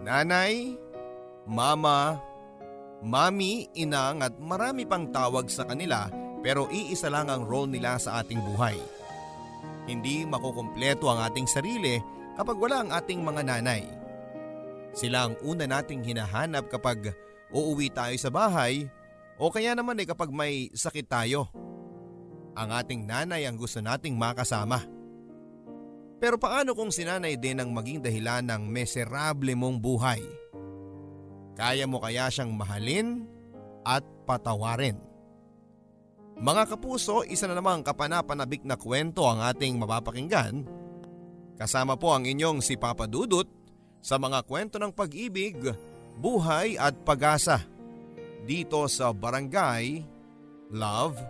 Nanay, Mama, Mami, Inang at marami pang tawag sa kanila pero iisa lang ang role nila sa ating buhay. Hindi makukumpleto ang ating sarili kapag wala ang ating mga nanay. Sila ang una nating hinahanap kapag uuwi tayo sa bahay o kaya naman eh kapag may sakit tayo. Ang ating nanay ang gusto nating makasama. Pero paano kung sinanay din ang maging dahilan ng miserable mong buhay? Kaya mo kaya siyang mahalin at patawarin? Mga kapuso, isa na namang kapanapanabik na kwento ang ating mapapakinggan. Kasama po ang inyong si Papa Dudut sa mga kwento ng pag-ibig, buhay at pag-asa dito sa Barangay Love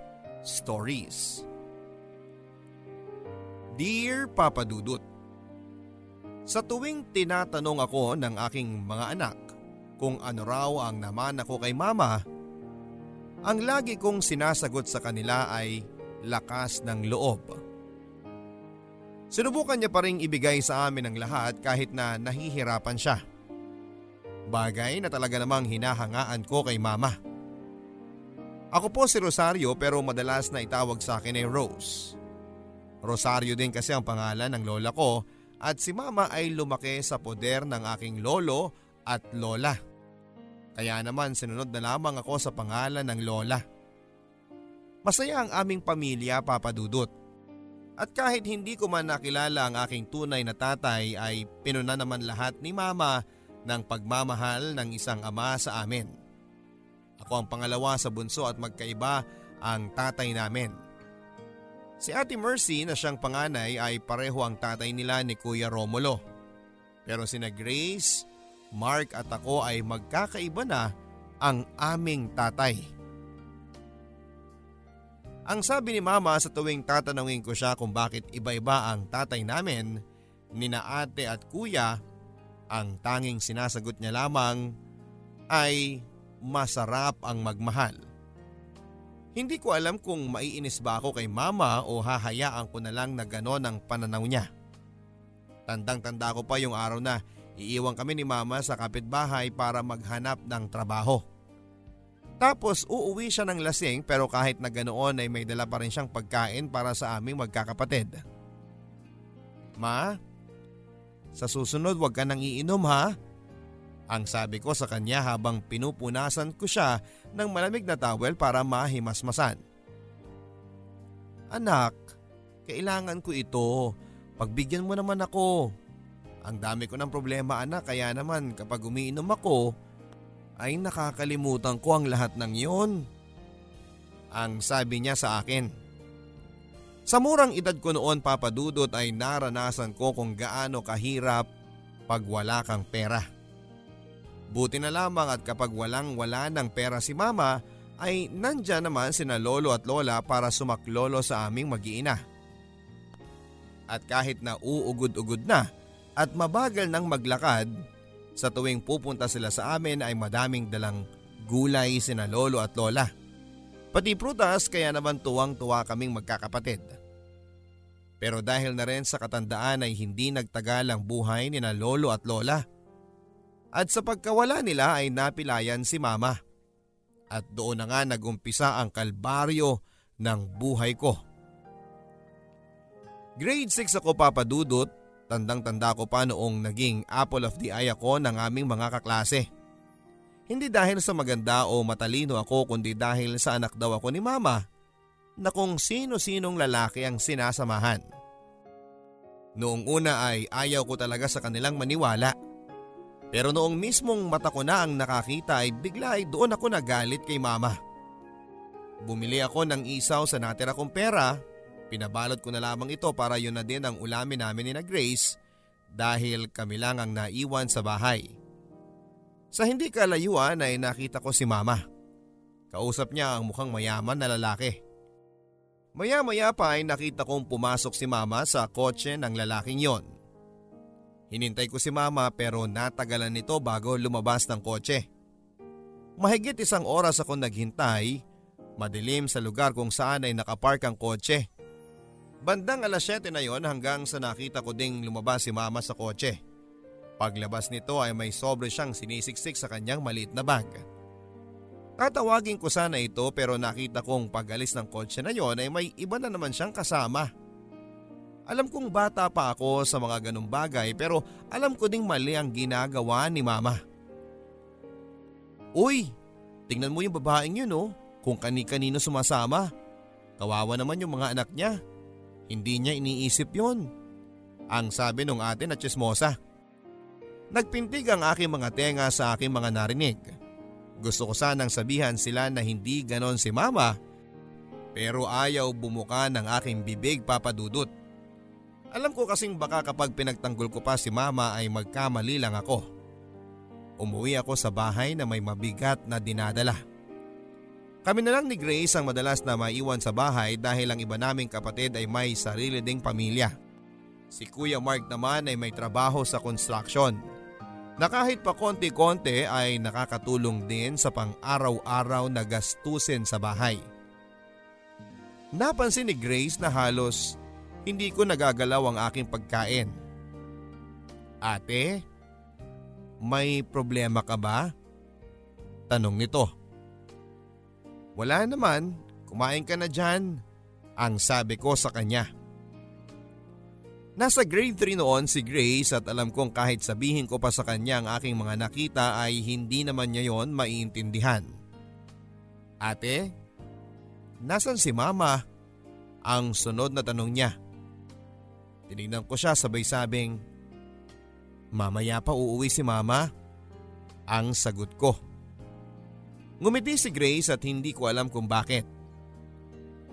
Stories. Dear Papa Dudut, Sa tuwing tinatanong ako ng aking mga anak kung ano raw ang naman ako kay mama, ang lagi kong sinasagot sa kanila ay lakas ng loob. Sinubukan niya pa rin ibigay sa amin ang lahat kahit na nahihirapan siya. Bagay na talaga namang hinahangaan ko kay mama. Ako po si Rosario pero madalas na itawag sa akin ay Rose. Rosario din kasi ang pangalan ng lola ko at si mama ay lumaki sa poder ng aking lolo at lola. Kaya naman sinunod na lamang ako sa pangalan ng lola. Masaya ang aming pamilya papadudot. At kahit hindi ko man nakilala ang aking tunay na tatay ay pinuna naman lahat ni mama ng pagmamahal ng isang ama sa amin. Ako ang pangalawa sa bunso at magkaiba ang tatay namin. Si Ate Mercy na siyang panganay ay pareho ang tatay nila ni Kuya Romulo. Pero sina Grace, Mark at ako ay magkakaiba na ang aming tatay. Ang sabi ni mama sa tuwing tatanungin ko siya kung bakit iba-iba ang tatay namin, nina ate at kuya, ang tanging sinasagot niya lamang ay masarap ang magmahal. Hindi ko alam kung maiinis ba ako kay mama o hahayaan ko na lang na ganon ang pananaw niya. Tandang-tanda ko pa yung araw na iiwan kami ni mama sa kapitbahay para maghanap ng trabaho. Tapos uuwi siya ng lasing pero kahit na ganoon ay may dala pa rin siyang pagkain para sa aming magkakapatid. Ma, sa susunod wag ka nang iinom ha? Ang sabi ko sa kanya habang pinupunasan ko siya ng malamig na towel para mahimasmasan. Anak, kailangan ko ito. Pagbigyan mo naman ako. Ang dami ko ng problema anak kaya naman kapag umiinom ako, ay nakakalimutan ko ang lahat ng yon. Ang sabi niya sa akin. Sa murang edad ko noon papadudot ay naranasan ko kung gaano kahirap pag wala kang pera. Buti na lamang at kapag walang wala ng pera si mama ay nandyan naman sina lolo at lola para sumaklolo sa aming mag-iina. At kahit na uugod-ugod na at mabagal ng maglakad sa tuwing pupunta sila sa amin ay madaming dalang gulay sina lolo at lola. Pati prutas kaya naman tuwang-tuwa kaming magkakapatid. Pero dahil na rin sa katandaan ay hindi nagtagal ang buhay ni na lolo at lola. At sa pagkawala nila ay napilayan si mama. At doon na nga nagumpisa ang kalbaryo ng buhay ko. Grade 6 ako papadudot Tandang-tanda ko pa noong naging apple of the eye ako ng aming mga kaklase. Hindi dahil sa maganda o matalino ako kundi dahil sa anak daw ako ni mama na kung sino-sinong lalaki ang sinasamahan. Noong una ay ayaw ko talaga sa kanilang maniwala. Pero noong mismong mata ko na ang nakakita ay bigla ay doon ako nagalit kay mama. Bumili ako ng isaw sa natira kong pera Pinabalot ko na lamang ito para yun na din ang ulamin namin ni na Grace dahil kami lang ang naiwan sa bahay. Sa hindi kalayuan ay nakita ko si mama. Kausap niya ang mukhang mayaman na lalaki. Maya-maya pa ay nakita kong pumasok si mama sa kotse ng lalaking yon. Hinintay ko si mama pero natagalan nito bago lumabas ng kotse. Mahigit isang oras ako naghintay, madilim sa lugar kung saan ay nakapark ang kotse. Bandang alas 7 na yon hanggang sa nakita ko ding lumabas si mama sa kotse. Paglabas nito ay may sobre siyang sinisiksik sa kanyang maliit na bag. Tatawagin ko sana ito pero nakita kong pagalis ng kotse na yon ay may iba na naman siyang kasama. Alam kong bata pa ako sa mga ganong bagay pero alam ko ding mali ang ginagawa ni mama. Uy, tingnan mo yung babaeng yun oh, kung kani-kanino sumasama. Kawawa naman yung mga anak niya. Hindi niya iniisip yon. Ang sabi nung ate na chismosa. Nagpintig ang aking mga tenga sa aking mga narinig. Gusto ko sanang sabihan sila na hindi ganon si mama pero ayaw bumuka ng aking bibig papadudot. Alam ko kasing baka kapag pinagtanggol ko pa si mama ay magkamali lang ako. Umuwi ako sa bahay na may mabigat na dinadala. Kami na lang ni Grace ang madalas na maiwan sa bahay dahil ang iba naming kapatid ay may sarili ding pamilya. Si Kuya Mark naman ay may trabaho sa construction na kahit pa konti-konti ay nakakatulong din sa pang-araw-araw na gastusin sa bahay. Napansin ni Grace na halos hindi ko nagagalaw ang aking pagkain. Ate, may problema ka ba? Tanong nito. Wala naman, kumain ka na dyan, ang sabi ko sa kanya. Nasa grade 3 noon si Grace at alam kong kahit sabihin ko pa sa kanya ang aking mga nakita ay hindi naman niya yon maiintindihan. Ate, nasan si mama? Ang sunod na tanong niya. Tinignan ko siya sabay sabing, Mamaya pa uuwi si mama? Ang sagot ko. Ngumiti si Grace at hindi ko alam kung bakit.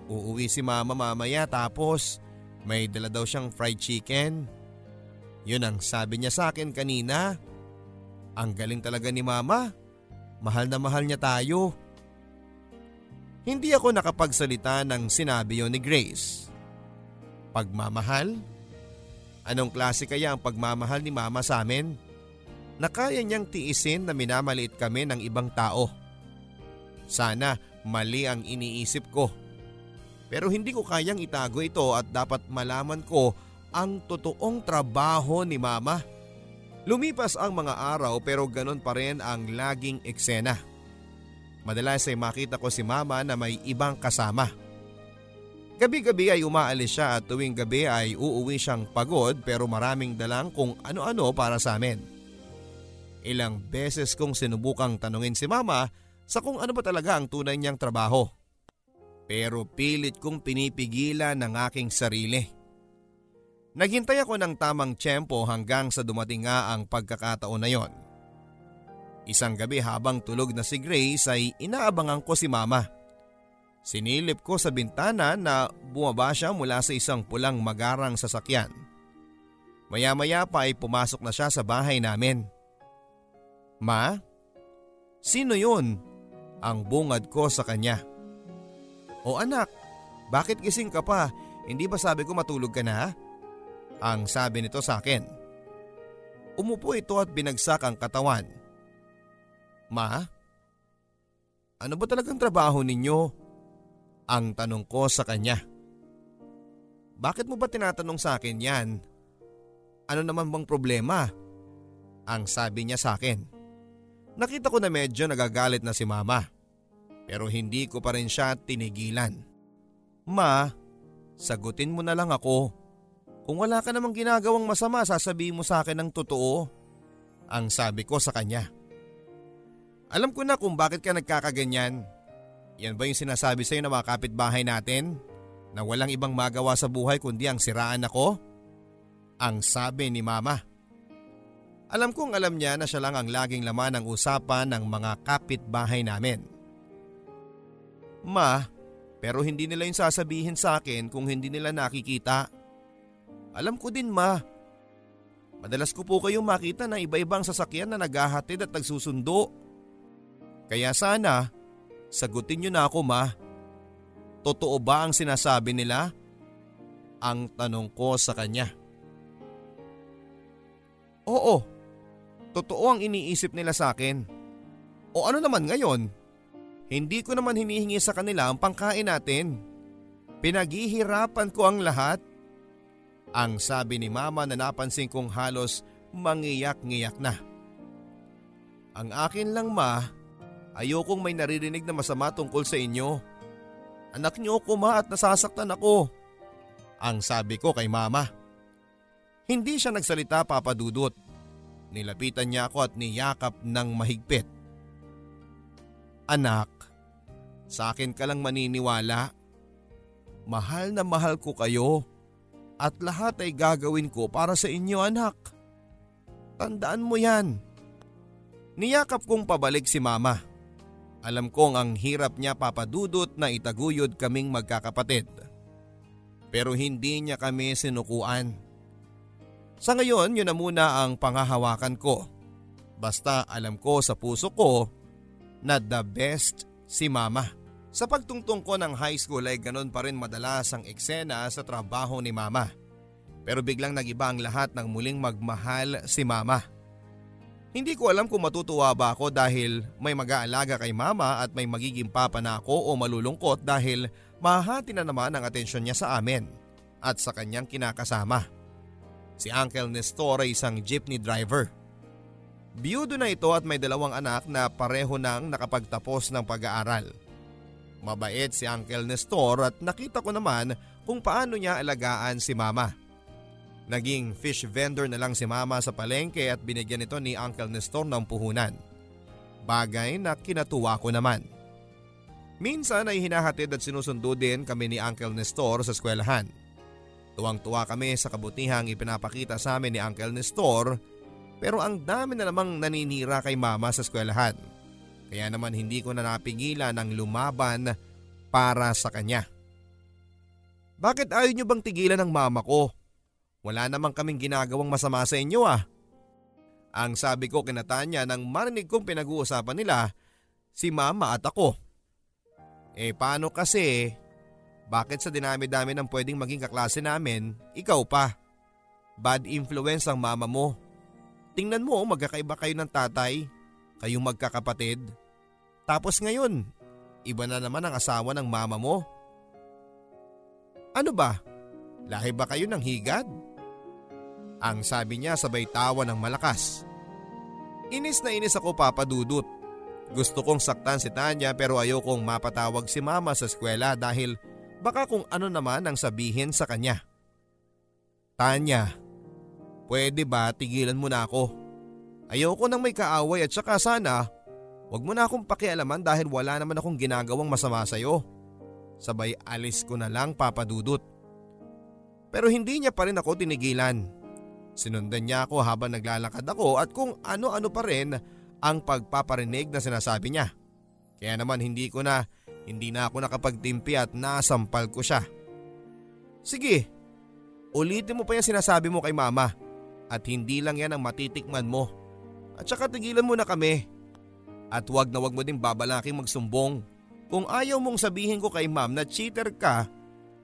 Uuwi si mama mamaya tapos may dala daw siyang fried chicken. Yun ang sabi niya sa akin kanina. Ang galing talaga ni mama. Mahal na mahal niya tayo. Hindi ako nakapagsalita ng sinabi yon ni Grace. Pagmamahal? Anong klase kaya ang pagmamahal ni mama sa amin? Na kaya niyang tiisin na minamaliit kami ng ibang tao. Sana mali ang iniisip ko. Pero hindi ko kayang itago ito at dapat malaman ko ang totoong trabaho ni mama. Lumipas ang mga araw pero ganun pa rin ang laging eksena. Madalas ay makita ko si mama na may ibang kasama. Gabi-gabi ay umaalis siya at tuwing gabi ay uuwi siyang pagod pero maraming dalang kung ano-ano para sa amin. Ilang beses kong sinubukang tanungin si mama sa kung ano ba talaga ang tunay niyang trabaho. Pero pilit kong pinipigilan ng aking sarili. Naghintay ako ng tamang tiyempo hanggang sa dumating nga ang pagkakataon na yon. Isang gabi habang tulog na si Grace ay inaabangan ko si mama. Sinilip ko sa bintana na bumaba siya mula sa isang pulang magarang sasakyan. Maya-maya pa ay pumasok na siya sa bahay namin. Ma? Sino yun? Ang bungad ko sa kanya. O anak, bakit gising ka pa? Hindi ba sabi ko matulog ka na? Ang sabi nito sa akin. Umupo ito at binagsak ang katawan. Ma? Ano ba talagang trabaho ninyo? Ang tanong ko sa kanya. Bakit mo ba tinatanong sa akin yan? Ano naman bang problema? Ang sabi niya sa akin. Nakita ko na medyo nagagalit na si mama pero hindi ko pa rin siya tinigilan. Ma, sagutin mo na lang ako. Kung wala ka namang ginagawang masama, sasabihin mo sa akin ng totoo. Ang sabi ko sa kanya. Alam ko na kung bakit ka nagkakaganyan. Yan ba yung sinasabi sa'yo na mga kapitbahay natin? Na walang ibang magawa sa buhay kundi ang siraan ako? Ang sabi ni mama. Alam kong alam niya na siya lang ang laging laman ng usapan ng mga kapitbahay namin. Ma, pero hindi nila yung sasabihin sa akin kung hindi nila nakikita. Alam ko din ma. Madalas ko po kayong makita na iba-ibang sasakyan na naghahatid at nagsusundo. Kaya sana, sagutin niyo na ako ma. Totoo ba ang sinasabi nila? Ang tanong ko sa kanya. Oo, totoo ang iniisip nila sa akin. O ano naman ngayon? Hindi ko naman hinihingi sa kanila ang pangkain natin. Pinaghihirapan ko ang lahat. Ang sabi ni mama na napansin kong halos mangiyak-ngiyak na. Ang akin lang ma, ayokong may naririnig na masama tungkol sa inyo. Anak niyo ko ma at nasasaktan ako. Ang sabi ko kay mama. Hindi siya nagsalita papadudot. Nilapitan niya ako at niyakap ng mahigpit. Anak, sa akin ka lang maniniwala. Mahal na mahal ko kayo at lahat ay gagawin ko para sa inyo anak. Tandaan mo yan. Niyakap kong pabalik si mama. Alam kong ang hirap niya papadudot na itaguyod kaming magkakapatid. Pero hindi niya kami sinukuan. Sa ngayon, yun na muna ang pangahawakan ko. Basta alam ko sa puso ko na the best si mama. Sa pagtungtong ko ng high school ay ganun pa rin madalas ang eksena sa trabaho ni mama. Pero biglang nagiba ang lahat ng muling magmahal si mama. Hindi ko alam kung matutuwa ba ako dahil may mag-aalaga kay mama at may magiging papa na ako o malulungkot dahil mahati na naman ang atensyon niya sa amin at sa kanyang kinakasama. Si Uncle Nestor ay isang jeepney driver. Biyudo na ito at may dalawang anak na pareho nang nakapagtapos ng pag-aaral. Mabait si Uncle Nestor at nakita ko naman kung paano niya alagaan si mama. Naging fish vendor na lang si mama sa palengke at binigyan ito ni Uncle Nestor ng puhunan. Bagay na kinatuwa ko naman. Minsan ay hinahatid at sinusundo din kami ni Uncle Nestor sa eskwelahan. Tuwang-tuwa kami sa kabutihang ipinapakita sa amin ni Uncle Nestor pero ang dami na namang naninira kay mama sa eskwelahan. Kaya naman hindi ko na napigilan ang lumaban para sa kanya. Bakit ayaw niyo bang tigilan ng mama ko? Wala namang kaming ginagawang masama sa inyo ah. Ang sabi ko kina Tanya nang marinig kong pinag-uusapan nila si mama at ako. Eh paano kasi bakit sa dinami-dami ng pwedeng maging kaklase namin, ikaw pa? Bad influence ang mama mo. Tingnan mo, magkakaiba kayo ng tatay, kayong magkakapatid. Tapos ngayon, iba na naman ang asawa ng mama mo. Ano ba? Lahi ba kayo ng higad? Ang sabi niya sabay tawa ng malakas. Inis na inis ako papadudot. Gusto kong saktan si Tanya pero ayokong mapatawag si mama sa eskwela dahil Baka kung ano naman ang sabihin sa kanya. Tanya, pwede ba tigilan mo na ako? Ayoko nang may kaaway at saka sana wag mo na akong pakialaman dahil wala naman akong ginagawang masama sa'yo. Sabay alis ko na lang papadudot. Pero hindi niya pa rin ako tinigilan. Sinundan niya ako habang naglalakad ako at kung ano-ano pa rin ang pagpaparinig na sinasabi niya. Kaya naman hindi ko na hindi na ako nakapagtimpi at nasampal ko siya. Sige, ulitin mo pa yung sinasabi mo kay mama at hindi lang yan ang matitikman mo. At saka tigilan mo na kami. At wag na wag mo din babalaking magsumbong. Kung ayaw mong sabihin ko kay ma'am na cheater ka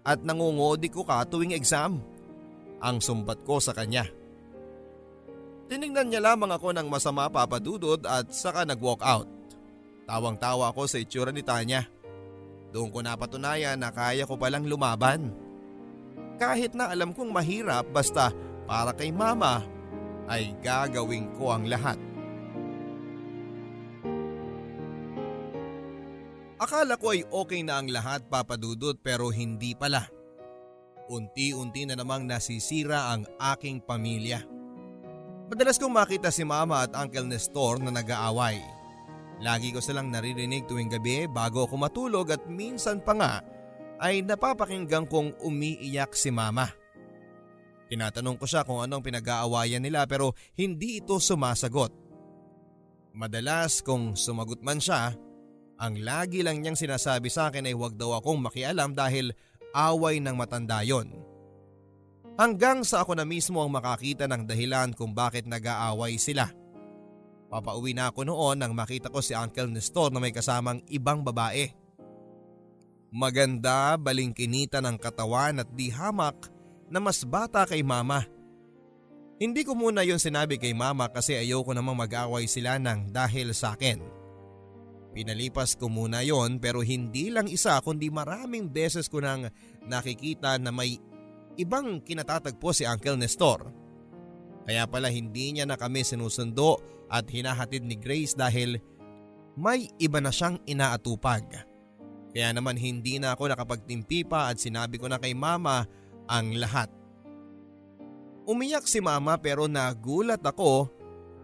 at nangungodi ko ka tuwing exam. Ang sumbat ko sa kanya. Tinignan niya lamang ako ng masama papadudod at saka nag-walk out. Tawang-tawa ako sa itsura ni Tanya. Doon ko napatunayan na kaya ko palang lumaban. Kahit na alam kong mahirap basta para kay mama ay gagawin ko ang lahat. Akala ko ay okay na ang lahat papadudot pero hindi pala. Unti-unti na namang nasisira ang aking pamilya. Madalas kong makita si mama at Uncle Nestor na nag-aaway. Lagi ko silang naririnig tuwing gabi bago ako matulog at minsan pa nga ay napapakinggan kong umiiyak si mama. Tinatanong ko siya kung anong pinag-aawayan nila pero hindi ito sumasagot. Madalas kung sumagot man siya, ang lagi lang niyang sinasabi sa akin ay huwag daw akong makialam dahil away ng matanda yon. Hanggang sa ako na mismo ang makakita ng dahilan kung bakit nag-aaway sila. Papauwi na ako noon nang makita ko si Uncle Nestor na may kasamang ibang babae. Maganda, balingkinita ng katawan at di hamak na mas bata kay mama. Hindi ko muna yon sinabi kay mama kasi ayoko namang mag-away sila ng dahil sa akin. Pinalipas ko muna yon pero hindi lang isa kundi maraming beses ko nang nakikita na may ibang kinatatagpo si Uncle Nestor. Kaya pala hindi niya na kami sinusundo at hinahatid ni Grace dahil may iba na siyang inaatupag. Kaya naman hindi na ako nakapagtimpi pa at sinabi ko na kay mama ang lahat. Umiyak si mama pero nagulat ako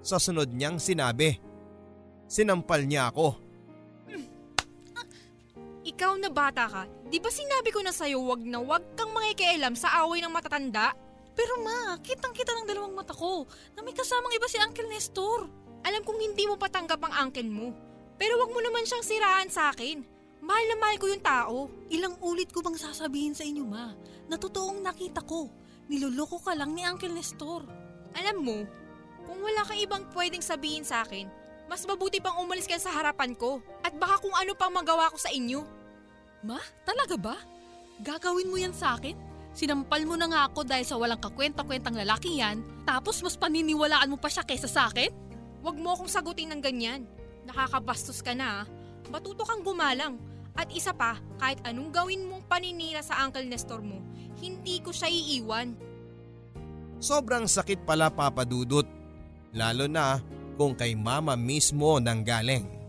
sa sunod niyang sinabi. Sinampal niya ako. Ikaw na bata ka, di ba sinabi ko na sa'yo wag na wag kang makikialam sa away ng matatanda? Pero ma, kitang kita ng dalawang mata ko na may kasamang iba si Uncle Nestor. Alam kong hindi mo patanggap ang uncle mo. Pero wag mo naman siyang siraan sa akin. Mahal na mahal ko yung tao. Ilang ulit ko bang sasabihin sa inyo ma, na totoong nakita ko. Niloloko ka lang ni Uncle Nestor. Alam mo, kung wala kang ibang pwedeng sabihin sa akin, mas mabuti pang umalis ka sa harapan ko at baka kung ano pang magawa ko sa inyo. Ma, talaga ba? Gagawin mo yan sa akin? Sinampal mo na nga ako dahil sa walang kakwenta-kwentang lalaki yan, tapos mas paniniwalaan mo pa siya kaysa sa akin? Huwag mo akong sagutin ng ganyan. Nakakabastos ka na. Matuto kang gumalang. At isa pa, kahit anong gawin mong paninira sa Uncle Nestor mo, hindi ko siya iiwan. Sobrang sakit pala papadudot. Lalo na kung kay mama mismo nang galing.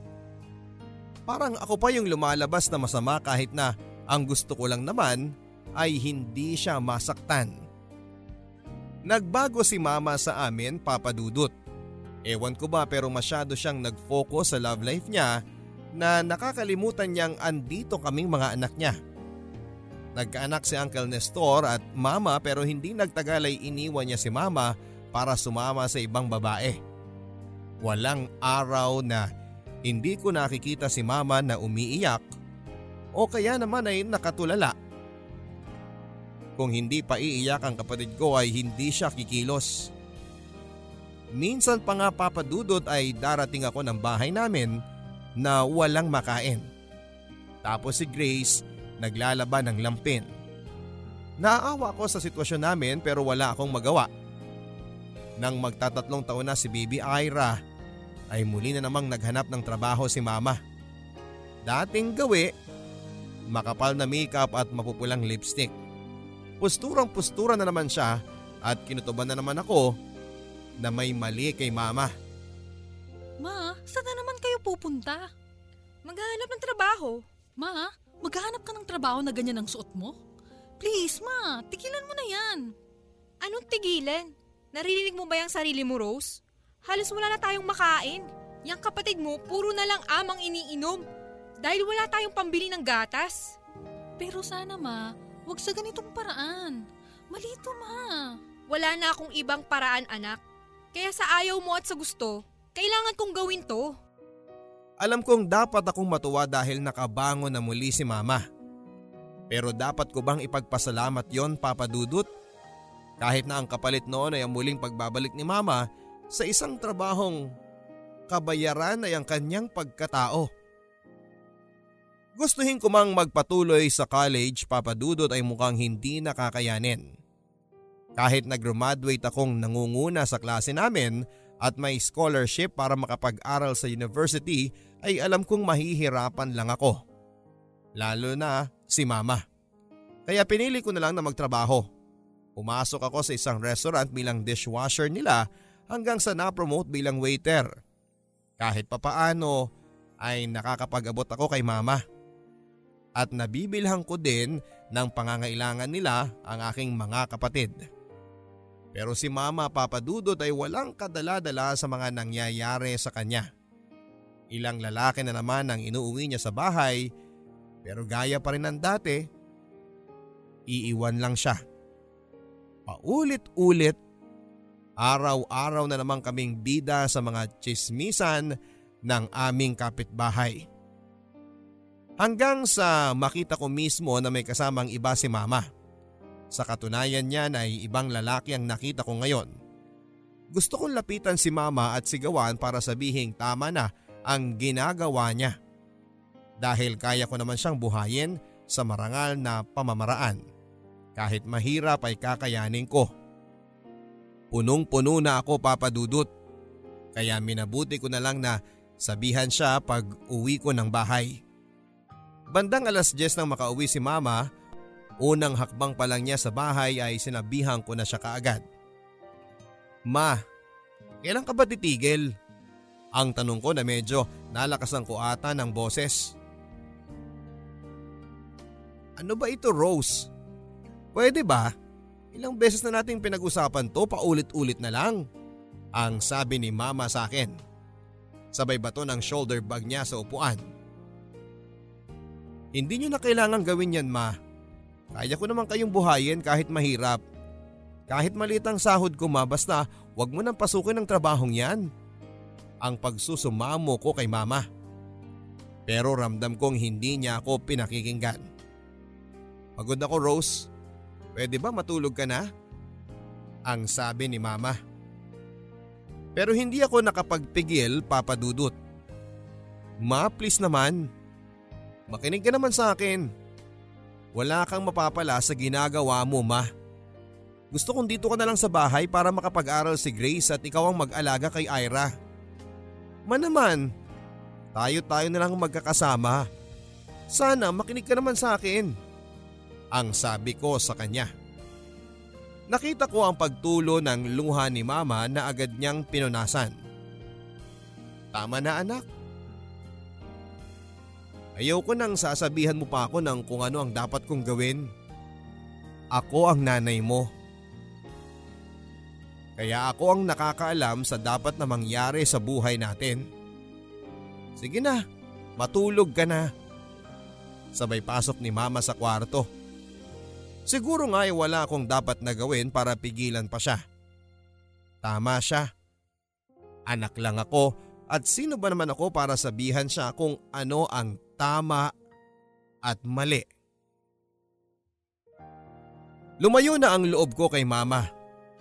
Parang ako pa yung lumalabas na masama kahit na ang gusto ko lang naman ay hindi siya masaktan. Nagbago si mama sa amin papadudot. Ewan ko ba pero masyado siyang nag-focus sa love life niya na nakakalimutan niyang andito kaming mga anak niya. Nagkaanak si Uncle Nestor at mama pero hindi nagtagal ay iniwan niya si mama para sumama sa ibang babae. Walang araw na hindi ko nakikita si mama na umiiyak o kaya naman ay nakatulala. Kung hindi pa iiyak ang kapatid ko ay hindi siya kikilos. Minsan pa nga papadudot ay darating ako ng bahay namin na walang makain. Tapos si Grace naglalaban ng lampin. Naaawa ako sa sitwasyon namin pero wala akong magawa. Nang magtatatlong taon na si Baby Ira ay muli na namang naghanap ng trabaho si Mama. Dating gawi, makapal na makeup at mapupulang lipstick. Pusturang pustura na naman siya at kinutuban na naman ako na may mali kay mama. Ma, saan na naman kayo pupunta? Maghahanap ng trabaho. Ma, maghahanap ka ng trabaho na ganyan ang suot mo? Please, ma, tigilan mo na yan. Anong tigilan? Naririnig mo ba yung sarili mo, Rose? Halos wala na tayong makain. Yang kapatid mo, puro na lang amang iniinom. Dahil wala tayong pambili ng gatas. Pero sana ma, wag sa ganitong paraan. Malito ma. Wala na akong ibang paraan anak. Kaya sa ayaw mo at sa gusto, kailangan kong gawin to. Alam kong dapat akong matuwa dahil nakabangon na muli si mama. Pero dapat ko bang ipagpasalamat yon papadudot? Kahit na ang kapalit noon ay ang muling pagbabalik ni mama sa isang trabahong kabayaran ay ang kanyang pagkatao. Gustuhin ko mang magpatuloy sa college papadudot ay mukhang hindi nakakayanin. Kahit nag-graduate akong nangunguna sa klase namin at may scholarship para makapag-aral sa university ay alam kong mahihirapan lang ako. Lalo na si mama. Kaya pinili ko na lang na magtrabaho. Pumasok ako sa isang restaurant bilang dishwasher nila hanggang sa na-promote bilang waiter. Kahit papaano ay nakakapag-abot ako kay mama. At nabibilhan ko din ng pangangailangan nila ang aking mga kapatid. Pero si mama papadudot ay walang kadala-dala sa mga nangyayari sa kanya. Ilang lalaki na naman ang inuuwi niya sa bahay pero gaya pa rin ng dati, iiwan lang siya. Paulit-ulit, araw-araw na naman kaming bida sa mga chismisan ng aming kapitbahay. Hanggang sa makita ko mismo na may kasamang iba si mama. Sa katunayan niyan ay ibang lalaki ang nakita ko ngayon. Gusto kong lapitan si mama at sigawan para sabihin tama na ang ginagawa niya. Dahil kaya ko naman siyang buhayin sa marangal na pamamaraan. Kahit mahirap ay kakayanin ko. Punong-puno na ako papadudot. Kaya minabuti ko na lang na sabihan siya pag uwi ko ng bahay. Bandang alas 10 nang makauwi si mama Unang hakbang pa lang niya sa bahay ay sinabihan ko na siya kaagad. Ma, kailan ka ba titigil? Ang tanong ko na medyo nalakasan ko ata ng boses. Ano ba ito Rose? Pwede ba? Ilang beses na nating pinag-usapan to paulit-ulit na lang. Ang sabi ni mama sa akin. Sabay bato ng shoulder bag niya sa upuan. Hindi niyo na kailangan gawin yan ma. Kaya ko naman kayong buhayin kahit mahirap. Kahit maliit ang sahod ko ma basta wag mo nang pasukin ang trabahong yan. Ang pagsusumamo ko kay mama. Pero ramdam kong hindi niya ako pinakikinggan. Pagod ako Rose. Pwede ba matulog ka na? Ang sabi ni mama. Pero hindi ako nakapagpigil papadudot. Ma please naman. Makinig ka naman sa akin. Wala kang mapapala sa ginagawa mo ma. Gusto kong dito ka na lang sa bahay para makapag-aral si Grace at ikaw ang mag-alaga kay Ira. Ma naman, tayo-tayo na lang magkakasama. Sana makinig ka naman sa akin. Ang sabi ko sa kanya. Nakita ko ang pagtulo ng luha ni mama na agad niyang pinunasan. Tama na anak. Ayoko nang sasabihan mo pa ako ng kung ano ang dapat kong gawin. Ako ang nanay mo. Kaya ako ang nakakaalam sa dapat na mangyari sa buhay natin. Sige na, matulog ka na. Sabay pasok ni mama sa kwarto. Siguro nga ay wala akong dapat na gawin para pigilan pa siya. Tama siya. Anak lang ako at sino ba naman ako para sabihan siya kung ano ang tama at mali. Lumayo na ang loob ko kay mama.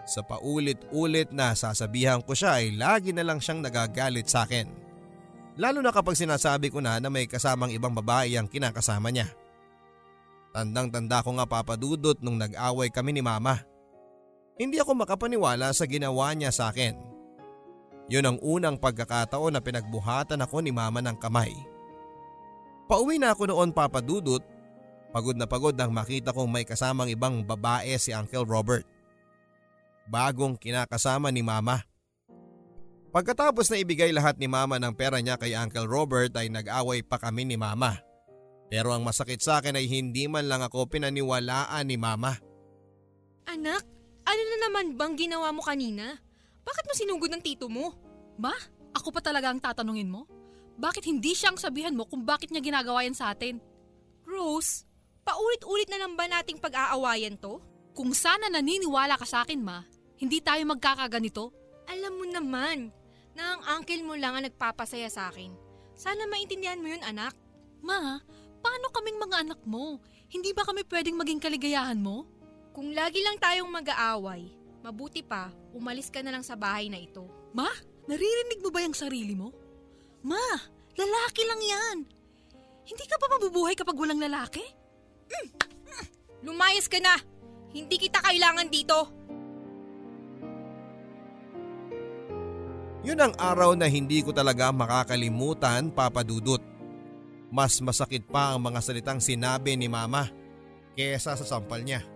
Sa paulit-ulit na sasabihan ko siya ay lagi na lang siyang nagagalit sa akin. Lalo na kapag sinasabi ko na na may kasamang ibang babae ang kinakasama niya. Tandang-tanda ko nga papadudot nung nag-away kami ni mama. Hindi ako makapaniwala sa ginawa niya sa akin. Yun ang unang pagkakataon na pinagbuhatan ako ni mama ng kamay. Pauwi na ako noon papadudot. Pagod na pagod nang makita kong may kasamang ibang babae si Uncle Robert. Bagong kinakasama ni mama. Pagkatapos na ibigay lahat ni mama ng pera niya kay Uncle Robert ay nag-away pa kami ni mama. Pero ang masakit sa akin ay hindi man lang ako pinaniwalaan ni mama. Anak, ano na naman bang ginawa mo kanina? Bakit mo sinugod ng tito mo? Ma, ako pa talaga ang tatanungin mo? Bakit hindi siyang sabihan mo kung bakit niya ginagawa yan sa atin? Rose, paulit-ulit na lang ba nating pag-aawayan to? Kung sana naniniwala ka sa akin, ma, hindi tayo magkakaganito. Alam mo naman na ang uncle mo lang ang nagpapasaya sa akin. Sana maintindihan mo yun anak. Ma, paano kaming mga anak mo? Hindi ba kami pwedeng maging kaligayahan mo? Kung lagi lang tayong mag-aaway, mabuti pa umalis ka na lang sa bahay na ito. Ma, naririnig mo ba yung sarili mo? Ma, lalaki lang yan. Hindi ka pa mabubuhay kapag walang lalaki? Mm, mm, lumayas ka na! Hindi kita kailangan dito! Yun ang araw na hindi ko talaga makakalimutan papadudot. Mas masakit pa ang mga salitang sinabi ni mama kesa sa sampal niya.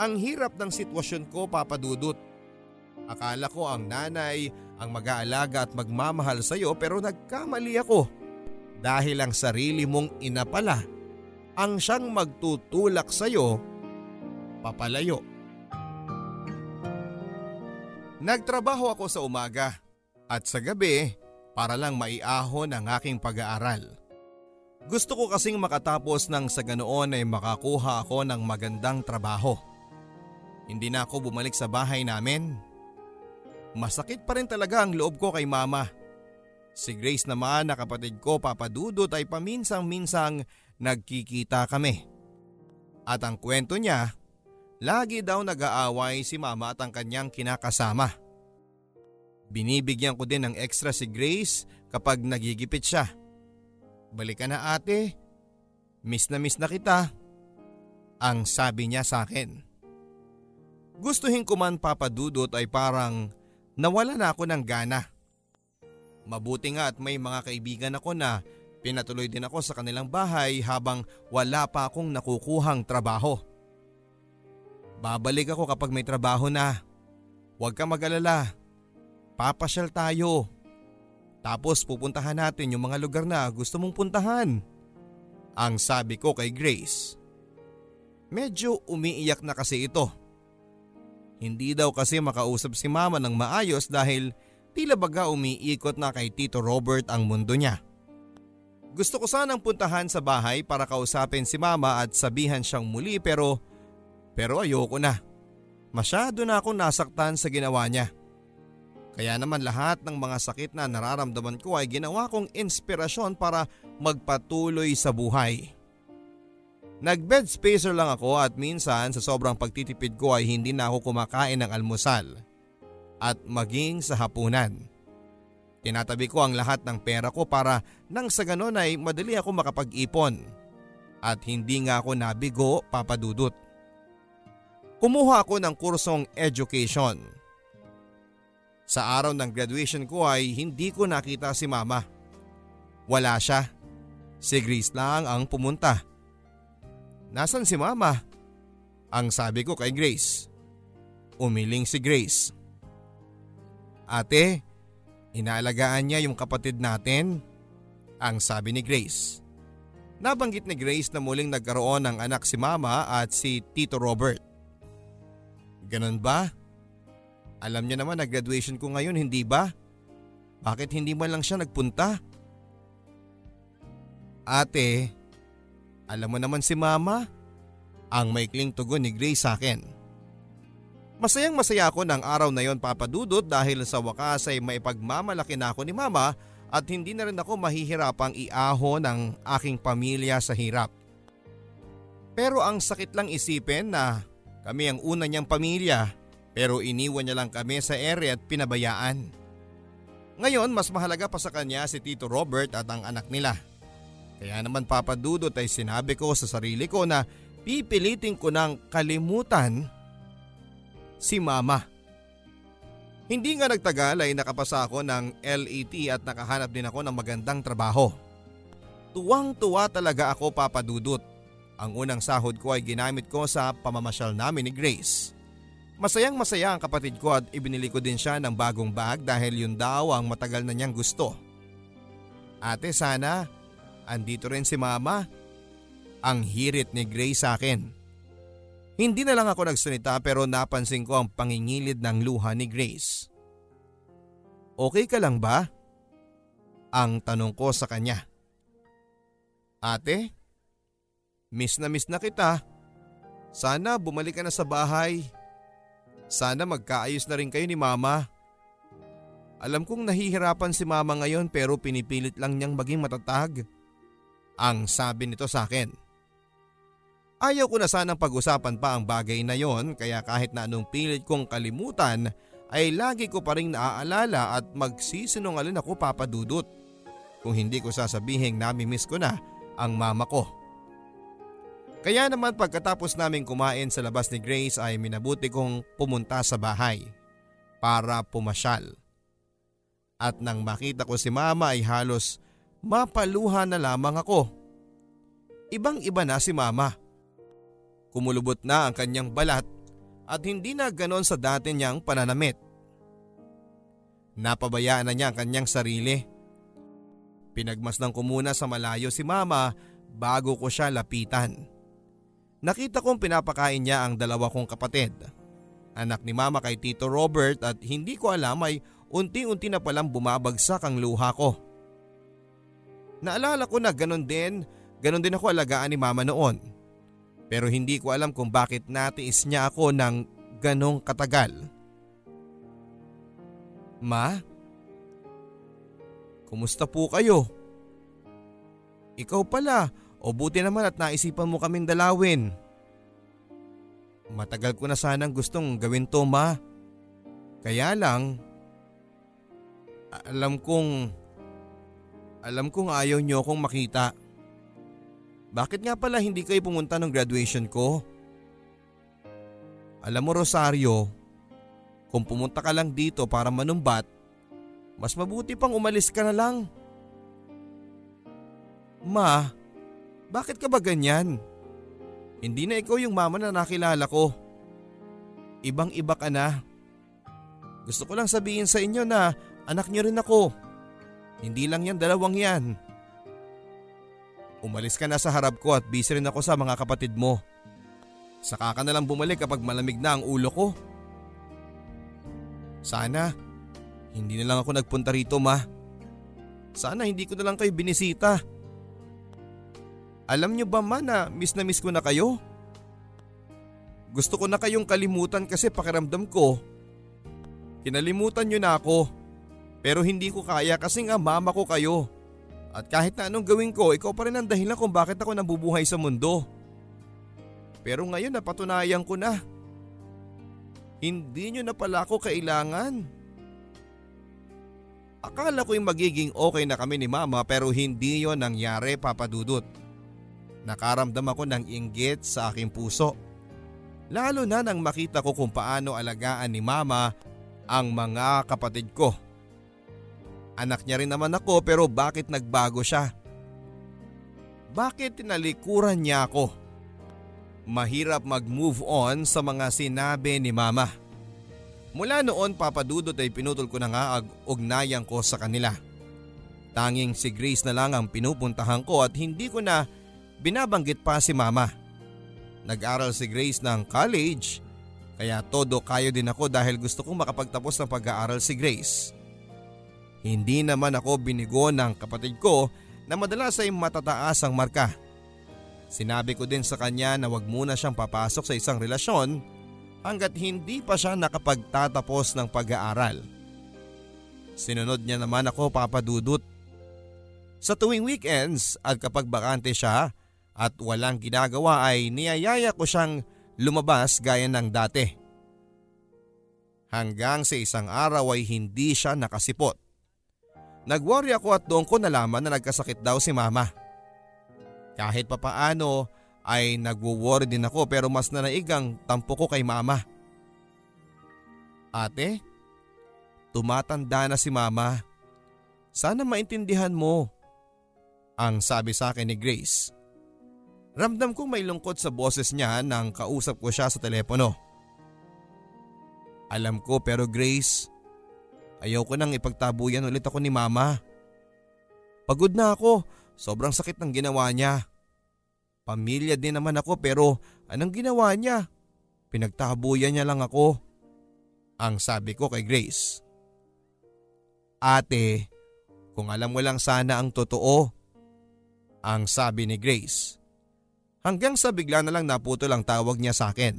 Ang hirap ng sitwasyon ko papadudot. Akala ko ang nanay ang mag-aalaga at magmamahal sa iyo pero nagkamali ako. Dahil ang sarili mong ina pala ang siyang magtutulak sa iyo papalayo. Nagtrabaho ako sa umaga at sa gabi para lang maiahon ang aking pag-aaral. Gusto ko kasing makatapos ng sa ganoon ay makakuha ako ng magandang trabaho. Hindi na ako bumalik sa bahay namin. Masakit pa rin talaga ang loob ko kay mama. Si Grace naman na kapatid ko papadudot ay paminsang-minsang nagkikita kami. At ang kwento niya, lagi daw nag-aaway si mama at ang kanyang kinakasama. Binibigyan ko din ng extra si Grace kapag nagigipit siya. Balik ka na ate. Miss na miss na kita. Ang sabi niya sa akin. Gustuhin ko man papadudot ay parang nawala na ako ng gana. Mabuti nga at may mga kaibigan ako na pinatuloy din ako sa kanilang bahay habang wala pa akong nakukuhang trabaho. Babalik ako kapag may trabaho na. Huwag ka mag-alala. Papasyal tayo. Tapos pupuntahan natin yung mga lugar na gusto mong puntahan. Ang sabi ko kay Grace. Medyo umiiyak na kasi ito. Hindi daw kasi makausap si mama ng maayos dahil tila baga umiikot na kay Tito Robert ang mundo niya. Gusto ko sanang puntahan sa bahay para kausapin si mama at sabihan siyang muli pero pero ayoko na. Masyado na akong nasaktan sa ginawa niya. Kaya naman lahat ng mga sakit na nararamdaman ko ay ginawa kong inspirasyon para magpatuloy sa buhay. Nag-bed spacer lang ako at minsan sa sobrang pagtitipid ko ay hindi na ako kumakain ng almusal at maging sa hapunan. Tinatabi ko ang lahat ng pera ko para nang sa ganon ay madali ako makapag-ipon. At hindi nga ako nabigo papadudot. Kumuha ako ng kursong education. Sa araw ng graduation ko ay hindi ko nakita si mama. Wala siya. Si Grace lang ang pumunta. Nasaan si mama? Ang sabi ko kay Grace. Umiling si Grace. Ate, Inaalagaan niya yung kapatid natin? Ang sabi ni Grace. Nabanggit ni Grace na muling nagkaroon ng anak si Mama at si Tito Robert. Ganon ba? Alam niya naman na graduation ko ngayon, hindi ba? Bakit hindi man lang siya nagpunta? Ate, alam mo naman si Mama? Ang maikling tugon ni Grace sa akin. Masayang masaya ako ng araw na yon papadudot dahil sa wakas ay maipagmamalaki na ako ni mama at hindi na rin ako mahihirapang iaho ng aking pamilya sa hirap. Pero ang sakit lang isipin na kami ang una niyang pamilya pero iniwan niya lang kami sa ere at pinabayaan. Ngayon mas mahalaga pa sa kanya si Tito Robert at ang anak nila. Kaya naman papadudot ay sinabi ko sa sarili ko na pipilitin ko ng kalimutan si mama. Hindi nga nagtagal ay nakapasa ako ng LET at nakahanap din ako ng magandang trabaho. Tuwang-tuwa talaga ako papadudot. Ang unang sahod ko ay ginamit ko sa pamamasyal namin ni Grace. Masayang masaya ang kapatid ko at ibinili ko din siya ng bagong bag dahil yun daw ang matagal na niyang gusto. Ate sana, andito rin si mama. Ang hirit ni Grace sa akin. Hindi na lang ako nagsalita pero napansin ko ang pangingilid ng luha ni Grace. Okay ka lang ba? Ang tanong ko sa kanya. Ate, miss na miss na kita. Sana bumalik ka na sa bahay. Sana magkaayos na rin kayo ni mama. Alam kong nahihirapan si mama ngayon pero pinipilit lang niyang maging matatag. Ang sabi nito sa akin. Ayaw ko na sanang pag-usapan pa ang bagay na yon kaya kahit na anong pilit kong kalimutan ay lagi ko pa rin naaalala at magsisinungaling ako papadudot. Kung hindi ko sasabihing nami-miss ko na ang mama ko. Kaya naman pagkatapos naming kumain sa labas ni Grace ay minabuti kong pumunta sa bahay para pumasyal. At nang makita ko si mama ay halos mapaluha na lamang ako. Ibang iba na si mama. Kumulubot na ang kanyang balat at hindi na ganon sa dati niyang pananamit. Napabayaan na niya ang kanyang sarili. Pinagmasdan ko muna sa malayo si mama bago ko siya lapitan. Nakita kong pinapakain niya ang dalawa kong kapatid. Anak ni mama kay Tito Robert at hindi ko alam ay unti-unti na palang bumabagsak ang luha ko. Naalala ko na ganon din, ganon din ako alagaan ni mama noon. Pero hindi ko alam kung bakit natiis niya ako ng ganong katagal. Ma? Kumusta po kayo? Ikaw pala, o buti naman at naisipan mo kaming dalawin. Matagal ko na sanang gustong gawin to ma. Kaya lang, alam kong, alam kong ayaw niyo akong makita. Bakit nga pala hindi kayo pumunta ng graduation ko? Alam mo Rosario, kung pumunta ka lang dito para manumbat, mas mabuti pang umalis ka na lang. Ma, bakit ka ba ganyan? Hindi na ikaw yung mama na nakilala ko. Ibang iba ka na. Gusto ko lang sabihin sa inyo na anak niyo rin ako. Hindi lang yan dalawang yan. Umalis ka na sa harap ko at busy rin ako sa mga kapatid mo. Saka ka na lang bumalik kapag malamig na ang ulo ko. Sana, hindi na lang ako nagpunta rito ma. Sana hindi ko na lang kayo binisita. Alam niyo ba ma na miss na miss ko na kayo? Gusto ko na kayong kalimutan kasi pakiramdam ko. Kinalimutan niyo na ako. Pero hindi ko kaya kasi nga mama ko kayo. At kahit na anong gawin ko, ikaw pa rin ang dahilan kung bakit ako nabubuhay sa mundo. Pero ngayon napatunayan ko na. Hindi nyo na pala ako kailangan. Akala ko yung magiging okay na kami ni mama pero hindi yon nangyari papadudot. Nakaramdam ako ng inggit sa aking puso. Lalo na nang makita ko kung paano alagaan ni mama ang mga kapatid ko. Anak niya rin naman ako pero bakit nagbago siya? Bakit tinalikuran niya ako? Mahirap mag-move on sa mga sinabi ni mama. Mula noon papadudot ay pinutol ko na nga ang ugnayan ko sa kanila. Tanging si Grace na lang ang pinupuntahan ko at hindi ko na binabanggit pa si mama. Nag-aral si Grace ng college kaya todo kayo din ako dahil gusto kong makapagtapos ng pag-aaral si Grace. Hindi naman ako binigo ng kapatid ko na madalas ay matataas ang marka. Sinabi ko din sa kanya na wag muna siyang papasok sa isang relasyon hanggat hindi pa siya nakapagtatapos ng pag-aaral. Sinunod niya naman ako papadudot. Sa tuwing weekends at kapag bakante siya at walang ginagawa ay niyayaya ko siyang lumabas gaya ng dati. Hanggang sa isang araw ay hindi siya nakasipot. Nagworry ako at doon ko nalaman na nagkasakit daw si mama. Kahit papaano ay nagwo-worry din ako pero mas nanaigang tampo ko kay mama. Ate, tumatanda na si mama. Sana maintindihan mo. Ang sabi sa akin ni Grace. Ramdam kong may lungkot sa boses niya nang kausap ko siya sa telepono. Alam ko pero Grace, Ayaw ko nang ipagtabuyan ulit ako ni mama. Pagod na ako, sobrang sakit ng ginawa niya. Pamilya din naman ako pero anong ginawa niya? Pinagtabuyan niya lang ako. Ang sabi ko kay Grace. Ate, kung alam mo lang sana ang totoo. Ang sabi ni Grace. Hanggang sa bigla na lang naputol ang tawag niya sa akin.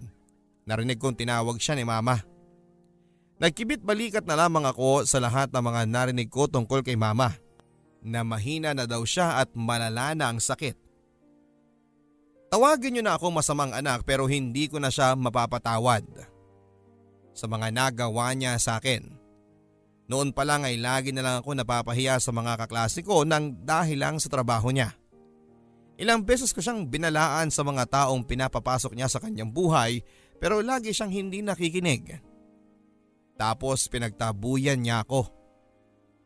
Narinig kong tinawag siya ni mama. Nagkibit balikat na lamang ako sa lahat ng mga narinig ko tungkol kay mama na mahina na daw siya at malala na ang sakit. Tawagin niyo na ako masamang anak pero hindi ko na siya mapapatawad sa mga nagawa niya sa akin. Noon pa lang ay lagi na lang ako napapahiya sa mga kaklase ko nang dahil lang sa trabaho niya. Ilang beses ko siyang binalaan sa mga taong pinapapasok niya sa kanyang buhay pero lagi siyang hindi nakikinig. Tapos pinagtabuyan niya ako.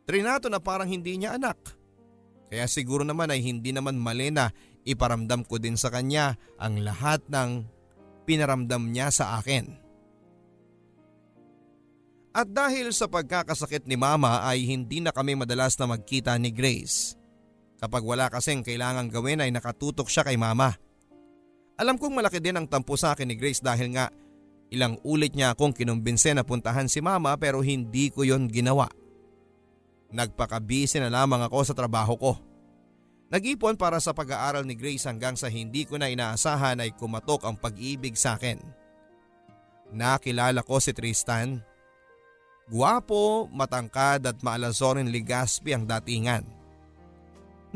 Trinato na parang hindi niya anak. Kaya siguro naman ay hindi naman mali na iparamdam ko din sa kanya ang lahat ng pinaramdam niya sa akin. At dahil sa pagkakasakit ni mama ay hindi na kami madalas na magkita ni Grace. Kapag wala kasing kailangang gawin ay nakatutok siya kay mama. Alam kong malaki din ang tampo sa akin ni Grace dahil nga Ilang ulit niya akong kinumbinse na puntahan si mama pero hindi ko yon ginawa. Nagpakabisi na lamang ako sa trabaho ko. Nag-ipon para sa pag-aaral ni Grace hanggang sa hindi ko na inaasahan ay kumatok ang pag-ibig sa akin. Nakilala ko si Tristan. Guwapo, matangkad at maalazorin ligaspi ang datingan.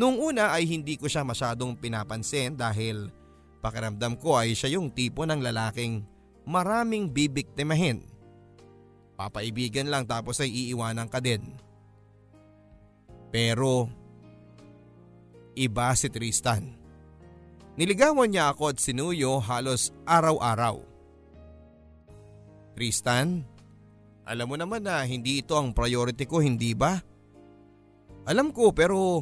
Noong una ay hindi ko siya masyadong pinapansin dahil pakiramdam ko ay siya yung tipo ng lalaking maraming bibiktimahin. Papaibigan lang tapos ay iiwanan ka din. Pero iba si Tristan. Niligawan niya ako at sinuyo halos araw-araw. Tristan, alam mo naman na hindi ito ang priority ko, hindi ba? Alam ko pero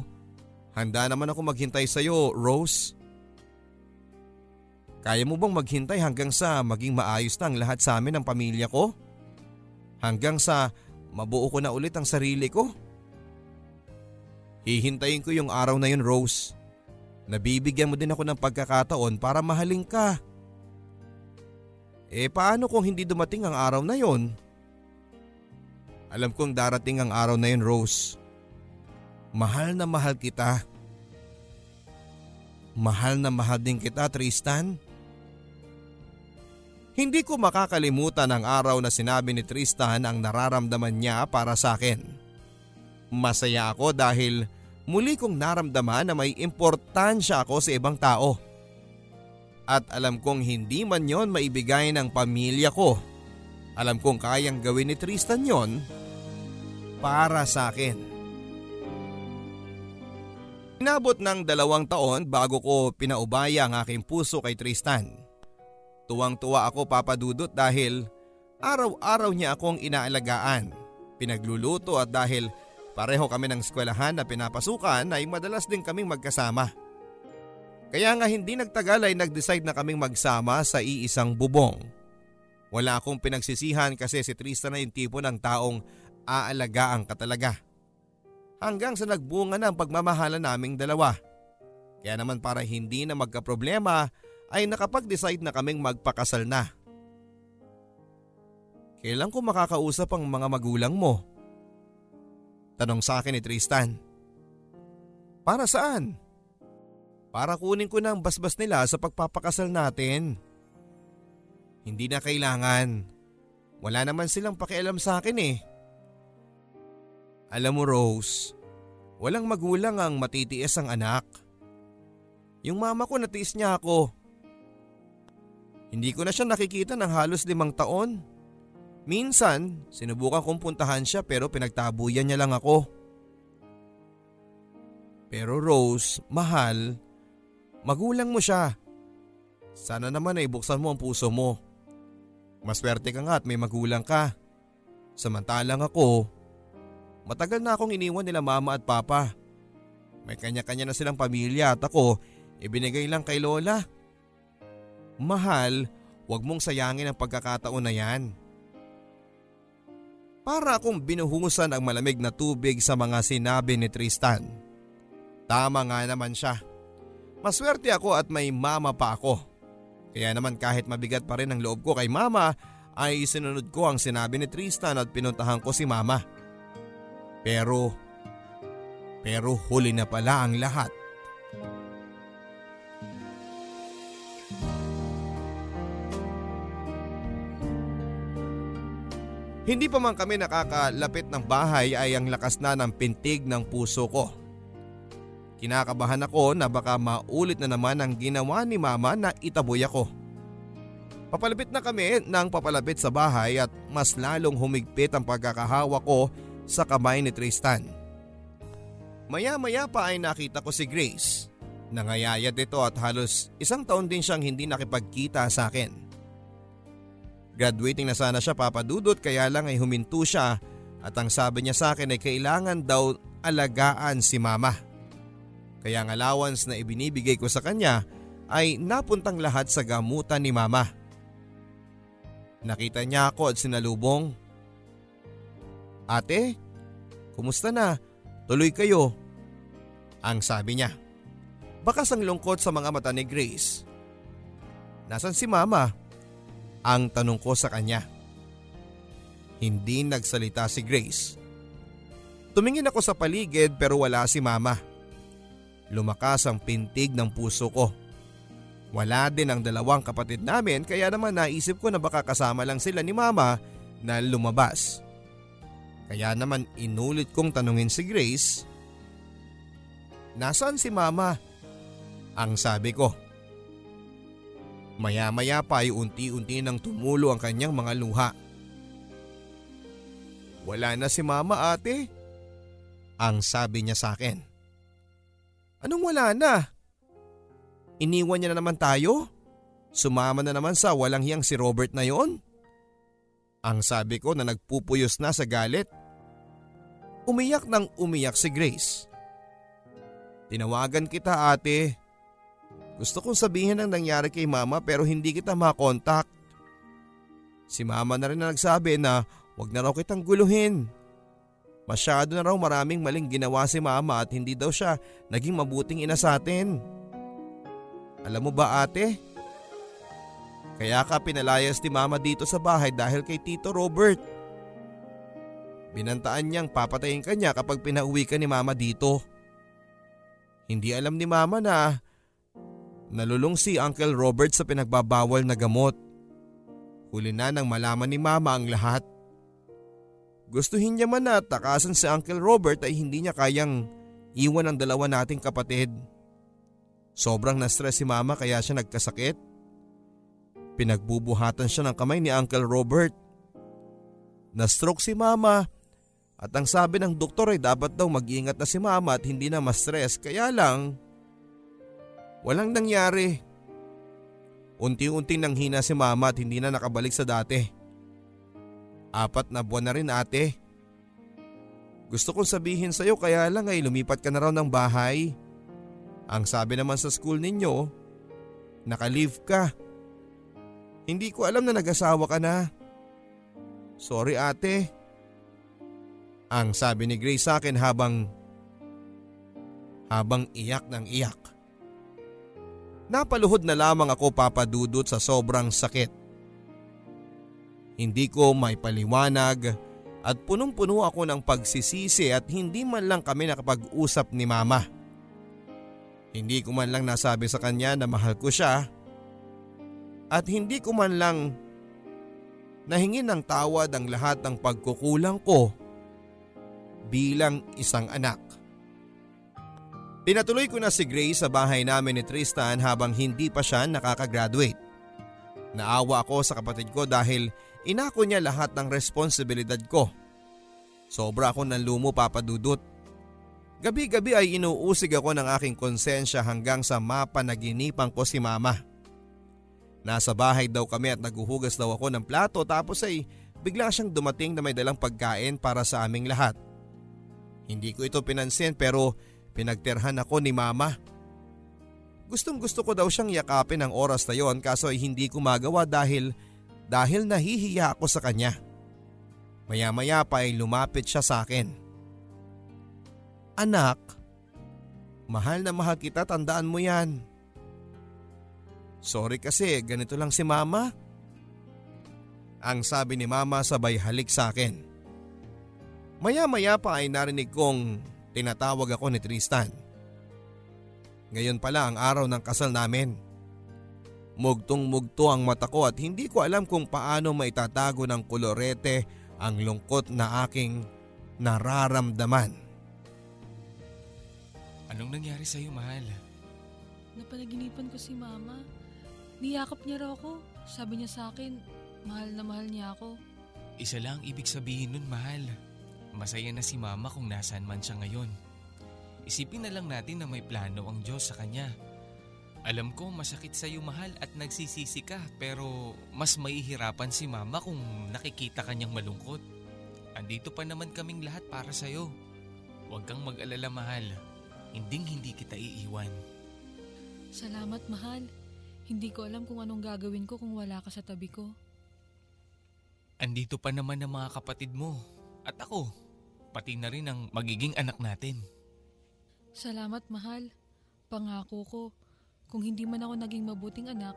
handa naman ako maghintay sa iyo, Rose. Kaya mo bang maghintay hanggang sa maging maayos na ang lahat sa amin ng pamilya ko? Hanggang sa mabuo ko na ulit ang sarili ko. Hihintayin ko yung araw na yun Rose. Nabibigyan mo din ako ng pagkakataon para mahalin ka. Eh paano kung hindi dumating ang araw na yon? Alam kong darating ang araw na yun Rose. Mahal na mahal kita. Mahal na mahal din kita Tristan. Hindi ko makakalimutan ang araw na sinabi ni Tristan ang nararamdaman niya para sa akin. Masaya ako dahil muli kong naramdaman na may importansya ako sa ibang tao. At alam kong hindi man yon maibigay ng pamilya ko. Alam kong kayang gawin ni Tristan yon para sa akin. Inabot ng dalawang taon bago ko pinaubaya ang aking puso kay Tristan. Tuwang-tuwa ako papadudot dahil araw-araw niya akong inaalagaan, pinagluluto at dahil pareho kami ng eskwelahan na pinapasukan ay madalas din kaming magkasama. Kaya nga hindi nagtagal ay nag-decide na kaming magsama sa iisang bubong. Wala akong pinagsisihan kasi si Tristan na yung tipo ng taong aalagaan ka talaga hanggang sa nagbunga na ang pagmamahala naming dalawa. Kaya naman para hindi na magka-problema ay nakapag-decide na kaming magpakasal na. Kailan ko makakausap ang mga magulang mo? Tanong sa akin ni Tristan. Para saan? Para kunin ko na ang basbas nila sa pagpapakasal natin. Hindi na kailangan. Wala naman silang pakialam sa akin eh. Alam mo Rose, walang magulang ang matitiis ang anak. Yung mama ko natiis niya ako. Hindi ko na siya nakikita ng halos limang taon. Minsan, sinubukan kong puntahan siya pero pinagtabuyan niya lang ako. Pero Rose, mahal, magulang mo siya. Sana naman ay buksan mo ang puso mo. Maswerte ka nga at may magulang ka. Samantalang ako, Matagal na akong iniwan nila mama at papa. May kanya-kanya na silang pamilya at ako ibinigay lang kay lola. Mahal, wag mong sayangin ang pagkakataon na yan. Para akong binuhusan ang malamig na tubig sa mga sinabi ni Tristan. Tama nga naman siya. Maswerte ako at may mama pa ako. Kaya naman kahit mabigat pa rin ang loob ko kay mama ay sinunod ko ang sinabi ni Tristan at pinuntahan ko si mama. Pero, pero huli na pala ang lahat. Hindi pa man kami nakakalapit ng bahay ay ang lakas na ng pintig ng puso ko. Kinakabahan ako na baka maulit na naman ang ginawa ni mama na itaboy ako. Papalapit na kami nang papalapit sa bahay at mas lalong humigpit ang pagkakahawa ko sa kamay ni Tristan. Maya-maya pa ay nakita ko si Grace. Nangayayat ito at halos isang taon din siyang hindi nakipagkita sa akin. Graduating na sana siya papadudot kaya lang ay huminto siya at ang sabi niya sa akin ay kailangan daw alagaan si mama. Kaya ang allowance na ibinibigay ko sa kanya ay napuntang lahat sa gamutan ni mama. Nakita niya ako at sinalubong Ate, kumusta na? Tuloy kayo. Ang sabi niya. Bakas ang lungkot sa mga mata ni Grace. Nasaan si mama? Ang tanong ko sa kanya. Hindi nagsalita si Grace. Tumingin ako sa paligid pero wala si mama. Lumakas ang pintig ng puso ko. Wala din ang dalawang kapatid namin kaya naman naisip ko na baka kasama lang sila ni mama na lumabas. Kaya naman inulit kong tanungin si Grace, Nasaan si mama? Ang sabi ko. Maya-maya pa ay unti-unti nang tumulo ang kanyang mga luha. Wala na si mama ate? Ang sabi niya sa akin. Anong wala na? Iniwan niya na naman tayo? Sumama na naman sa walang hiyang si Robert na yon? Ang sabi ko na nagpupuyos na sa galit. Umiyak nang umiyak si Grace. Tinawagan kita ate. Gusto kong sabihin ang nangyari kay mama pero hindi kita makontakt. Si mama na rin na nagsabi na Huwag na raw kitang guluhin. Masyado na raw maraming maling ginawa si mama at hindi daw siya naging mabuting ina sa atin. Alam mo ba ate? Kaya ka pinalayas ni mama dito sa bahay dahil kay Tito Robert. Binantaan niyang papatayin ka niya kapag pinauwi ka ni mama dito. Hindi alam ni mama na nalulong si Uncle Robert sa pinagbabawal na gamot. Huli na nang malaman ni mama ang lahat. Gustuhin niya man na takasan si Uncle Robert ay hindi niya kayang iwan ang dalawa nating kapatid. Sobrang na-stress si mama kaya siya nagkasakit. Pinagbubuhatan siya ng kamay ni Uncle Robert. Na-stroke si mama at ang sabi ng doktor ay dapat daw mag-ingat na si mama at hindi na ma-stress kaya lang walang nangyari. Unti-unting nanghina si mama at hindi na nakabalik sa dati. Apat na buwan na rin ate. Gusto kong sabihin sa'yo kaya lang ay lumipat ka na raw ng bahay. Ang sabi naman sa school ninyo, naka-leave ka. Hindi ko alam na nag-asawa ka na. Sorry ate. Ang sabi ni Grace sa akin habang habang iyak ng iyak. Napaluhod na lamang ako papadudot sa sobrang sakit. Hindi ko may paliwanag at punong-puno ako ng pagsisisi at hindi man lang kami nakapag-usap ni mama. Hindi ko man lang nasabi sa kanya na mahal ko siya at hindi ko man lang nahingin ng tawad ang lahat ng pagkukulang ko bilang isang anak. Pinatuloy ko na si Grace sa bahay namin ni Tristan habang hindi pa siya nakakagraduate. Naawa ako sa kapatid ko dahil inako niya lahat ng responsibilidad ko. Sobra ako ng lumo papadudot. Gabi-gabi ay inuusig ako ng aking konsensya hanggang sa mapanaginipan ko si mama. Nasa bahay daw kami at naguhugas daw ako ng plato tapos ay bigla siyang dumating na may dalang pagkain para sa aming lahat. Hindi ko ito pinansin pero pinagterhan ako ni mama. Gustong gusto ko daw siyang yakapin ang oras na yon kaso ay hindi ko magawa dahil dahil nahihiya ako sa kanya. Maya maya pa ay lumapit siya sa akin. Anak, mahal na mahal kita tandaan mo yan. Sorry kasi ganito lang si mama. Ang sabi ni mama sabay halik sa akin. Maya-maya pa ay narinig kong tinatawag ako ni Tristan. Ngayon pala ang araw ng kasal namin. Mugtong-mugto ang mata ko at hindi ko alam kung paano maitatago ng kolorete ang lungkot na aking nararamdaman. Anong nangyari sa'yo, mahal? Napanaginipan ko si mama. Niyakap niya raw ako. Sabi niya sa akin, mahal na mahal niya ako. Isa lang ibig sabihin nun, mahal. Masaya na si mama kung nasaan man siya ngayon. Isipin na lang natin na may plano ang Diyos sa kanya. Alam ko masakit sa iyo mahal at nagsisisi ka pero mas mahihirapan si mama kung nakikita kanyang malungkot. Andito pa naman kaming lahat para sa iyo. Huwag kang mag-alala mahal. Hinding hindi kita iiwan. Salamat mahal. Hindi ko alam kung anong gagawin ko kung wala ka sa tabi ko. Andito pa naman ang mga kapatid mo. At ako, pati na rin ang magiging anak natin. Salamat mahal. Pangako ko, kung hindi man ako naging mabuting anak,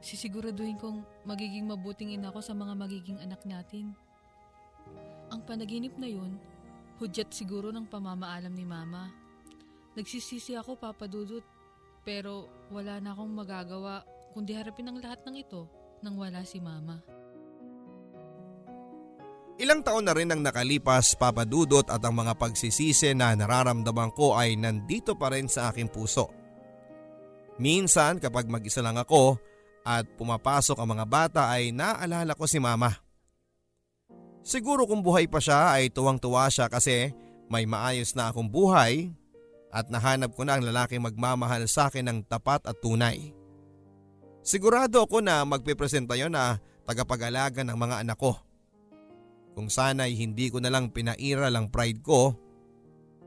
sisiguraduhin kong magiging mabuting ina ko sa mga magiging anak natin. Ang panaginip na yun, hudyat siguro ng pamamaalam ni mama. Nagsisisi ako papadudot, pero wala na akong magagawa kundi harapin ang lahat ng ito nang wala si mama. Ilang taon na rin ang nakalipas papadudot at ang mga pagsisisi na nararamdaman ko ay nandito pa rin sa aking puso. Minsan kapag mag-isa lang ako at pumapasok ang mga bata ay naalala ko si mama. Siguro kung buhay pa siya ay tuwang-tuwa siya kasi may maayos na akong buhay at nahanap ko na ang lalaking magmamahal sa akin ng tapat at tunay. Sigurado ako na magpipresenta yon na tagapag-alaga ng mga anak ko. Kung sana'y hindi ko na lang pinairal ang pride ko,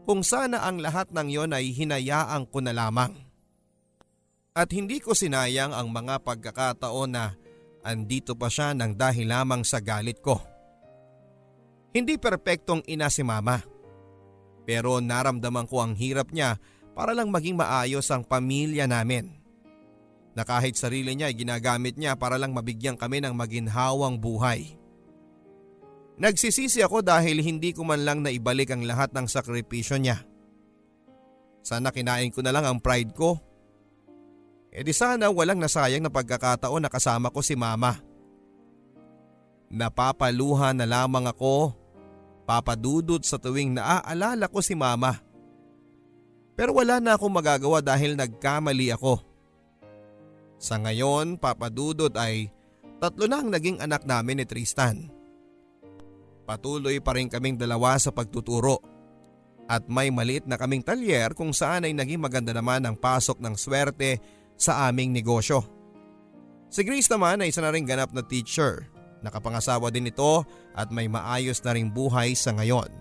kung sana ang lahat ng yon ay hinayaan ko na lamang. At hindi ko sinayang ang mga pagkakataon na andito pa siya ng dahil lamang sa galit ko. Hindi perpektong ina si mama. Pero naramdaman ko ang hirap niya para lang maging maayos ang pamilya namin. Na kahit sarili niya ay ginagamit niya para lang mabigyan kami ng maginhawang buhay. Nagsisisi ako dahil hindi ko man lang naibalik ang lahat ng sakripisyo niya. Sana kinain ko na lang ang pride ko. E di sana walang nasayang na pagkakataon na kasama ko si mama. Napapaluha na lamang ako, papadudot sa tuwing naaalala ko si mama. Pero wala na akong magagawa dahil nagkamali ako. Sa ngayon, papadudot ay tatlo na ang naging anak namin ni Tristan. Patuloy pa rin kaming dalawa sa pagtuturo. At may maliit na kaming talyer kung saan ay naging maganda naman ang pasok ng swerte sa aming negosyo. Si Grace naman ay isa na rin ganap na teacher. Nakapangasawa din ito at may maayos na ring buhay sa ngayon.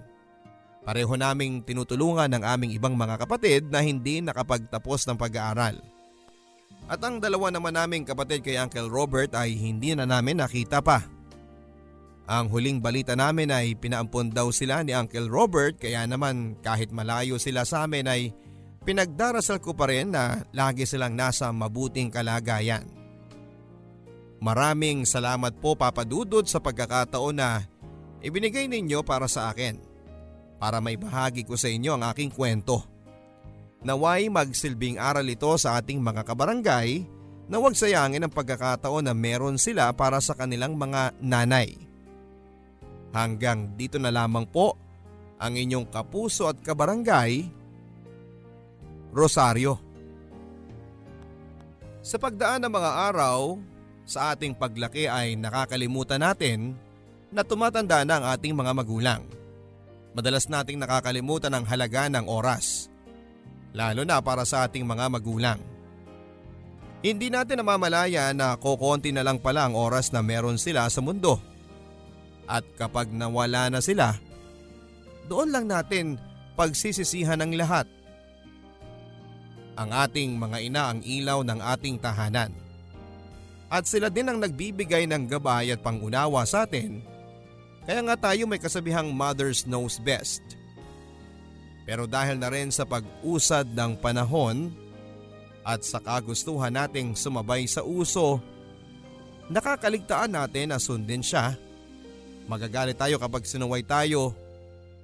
Pareho naming tinutulungan ng aming ibang mga kapatid na hindi nakapagtapos ng pag-aaral. At ang dalawa naman naming kapatid kay Uncle Robert ay hindi na namin nakita pa. Ang huling balita namin ay pinaampon daw sila ni Uncle Robert kaya naman kahit malayo sila sa amin ay pinagdarasal ko pa rin na lagi silang nasa mabuting kalagayan. Maraming salamat po Papa Dudod sa pagkakataon na ibinigay ninyo para sa akin para may bahagi ko sa inyo ang aking kwento. Naway magsilbing aral ito sa ating mga kabarangay na huwag sayangin ang pagkakataon na meron sila para sa kanilang mga nanay. Hanggang dito na lamang po ang inyong kapuso at kabarangay, Rosario. Sa pagdaan ng mga araw, sa ating paglaki ay nakakalimutan natin na tumatanda na ang ating mga magulang. Madalas nating nakakalimutan ang halaga ng oras, lalo na para sa ating mga magulang. Hindi natin namamalaya na kokonti na lang pala ang oras na meron sila sa mundo. At kapag nawala na sila, doon lang natin pagsisisihan ng lahat. Ang ating mga ina ang ilaw ng ating tahanan. At sila din ang nagbibigay ng gabay at pangunawa sa atin. Kaya nga tayo may kasabihang mothers knows best. Pero dahil na rin sa pag-usad ng panahon at sa kagustuhan nating sumabay sa uso, nakakaligtaan natin na sundin siya Magagalit tayo kapag sinuway tayo,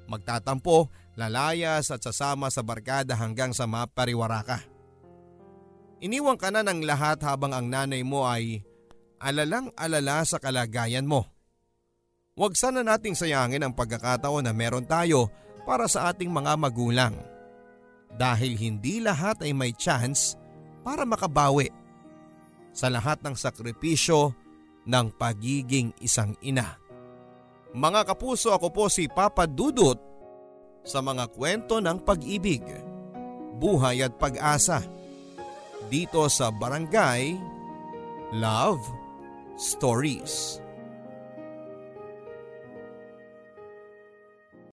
magtatampo, lalayas at sasama sa barkada hanggang sa mapariwara ka. Iniwan ka na ng lahat habang ang nanay mo ay alalang alala sa kalagayan mo. Huwag sana nating sayangin ang pagkakataon na meron tayo para sa ating mga magulang. Dahil hindi lahat ay may chance para makabawi sa lahat ng sakripisyo ng pagiging isang ina. Mga kapuso ako po si Papa Dudut sa mga kwento ng pag-ibig, buhay at pag-asa dito sa Barangay Love Stories.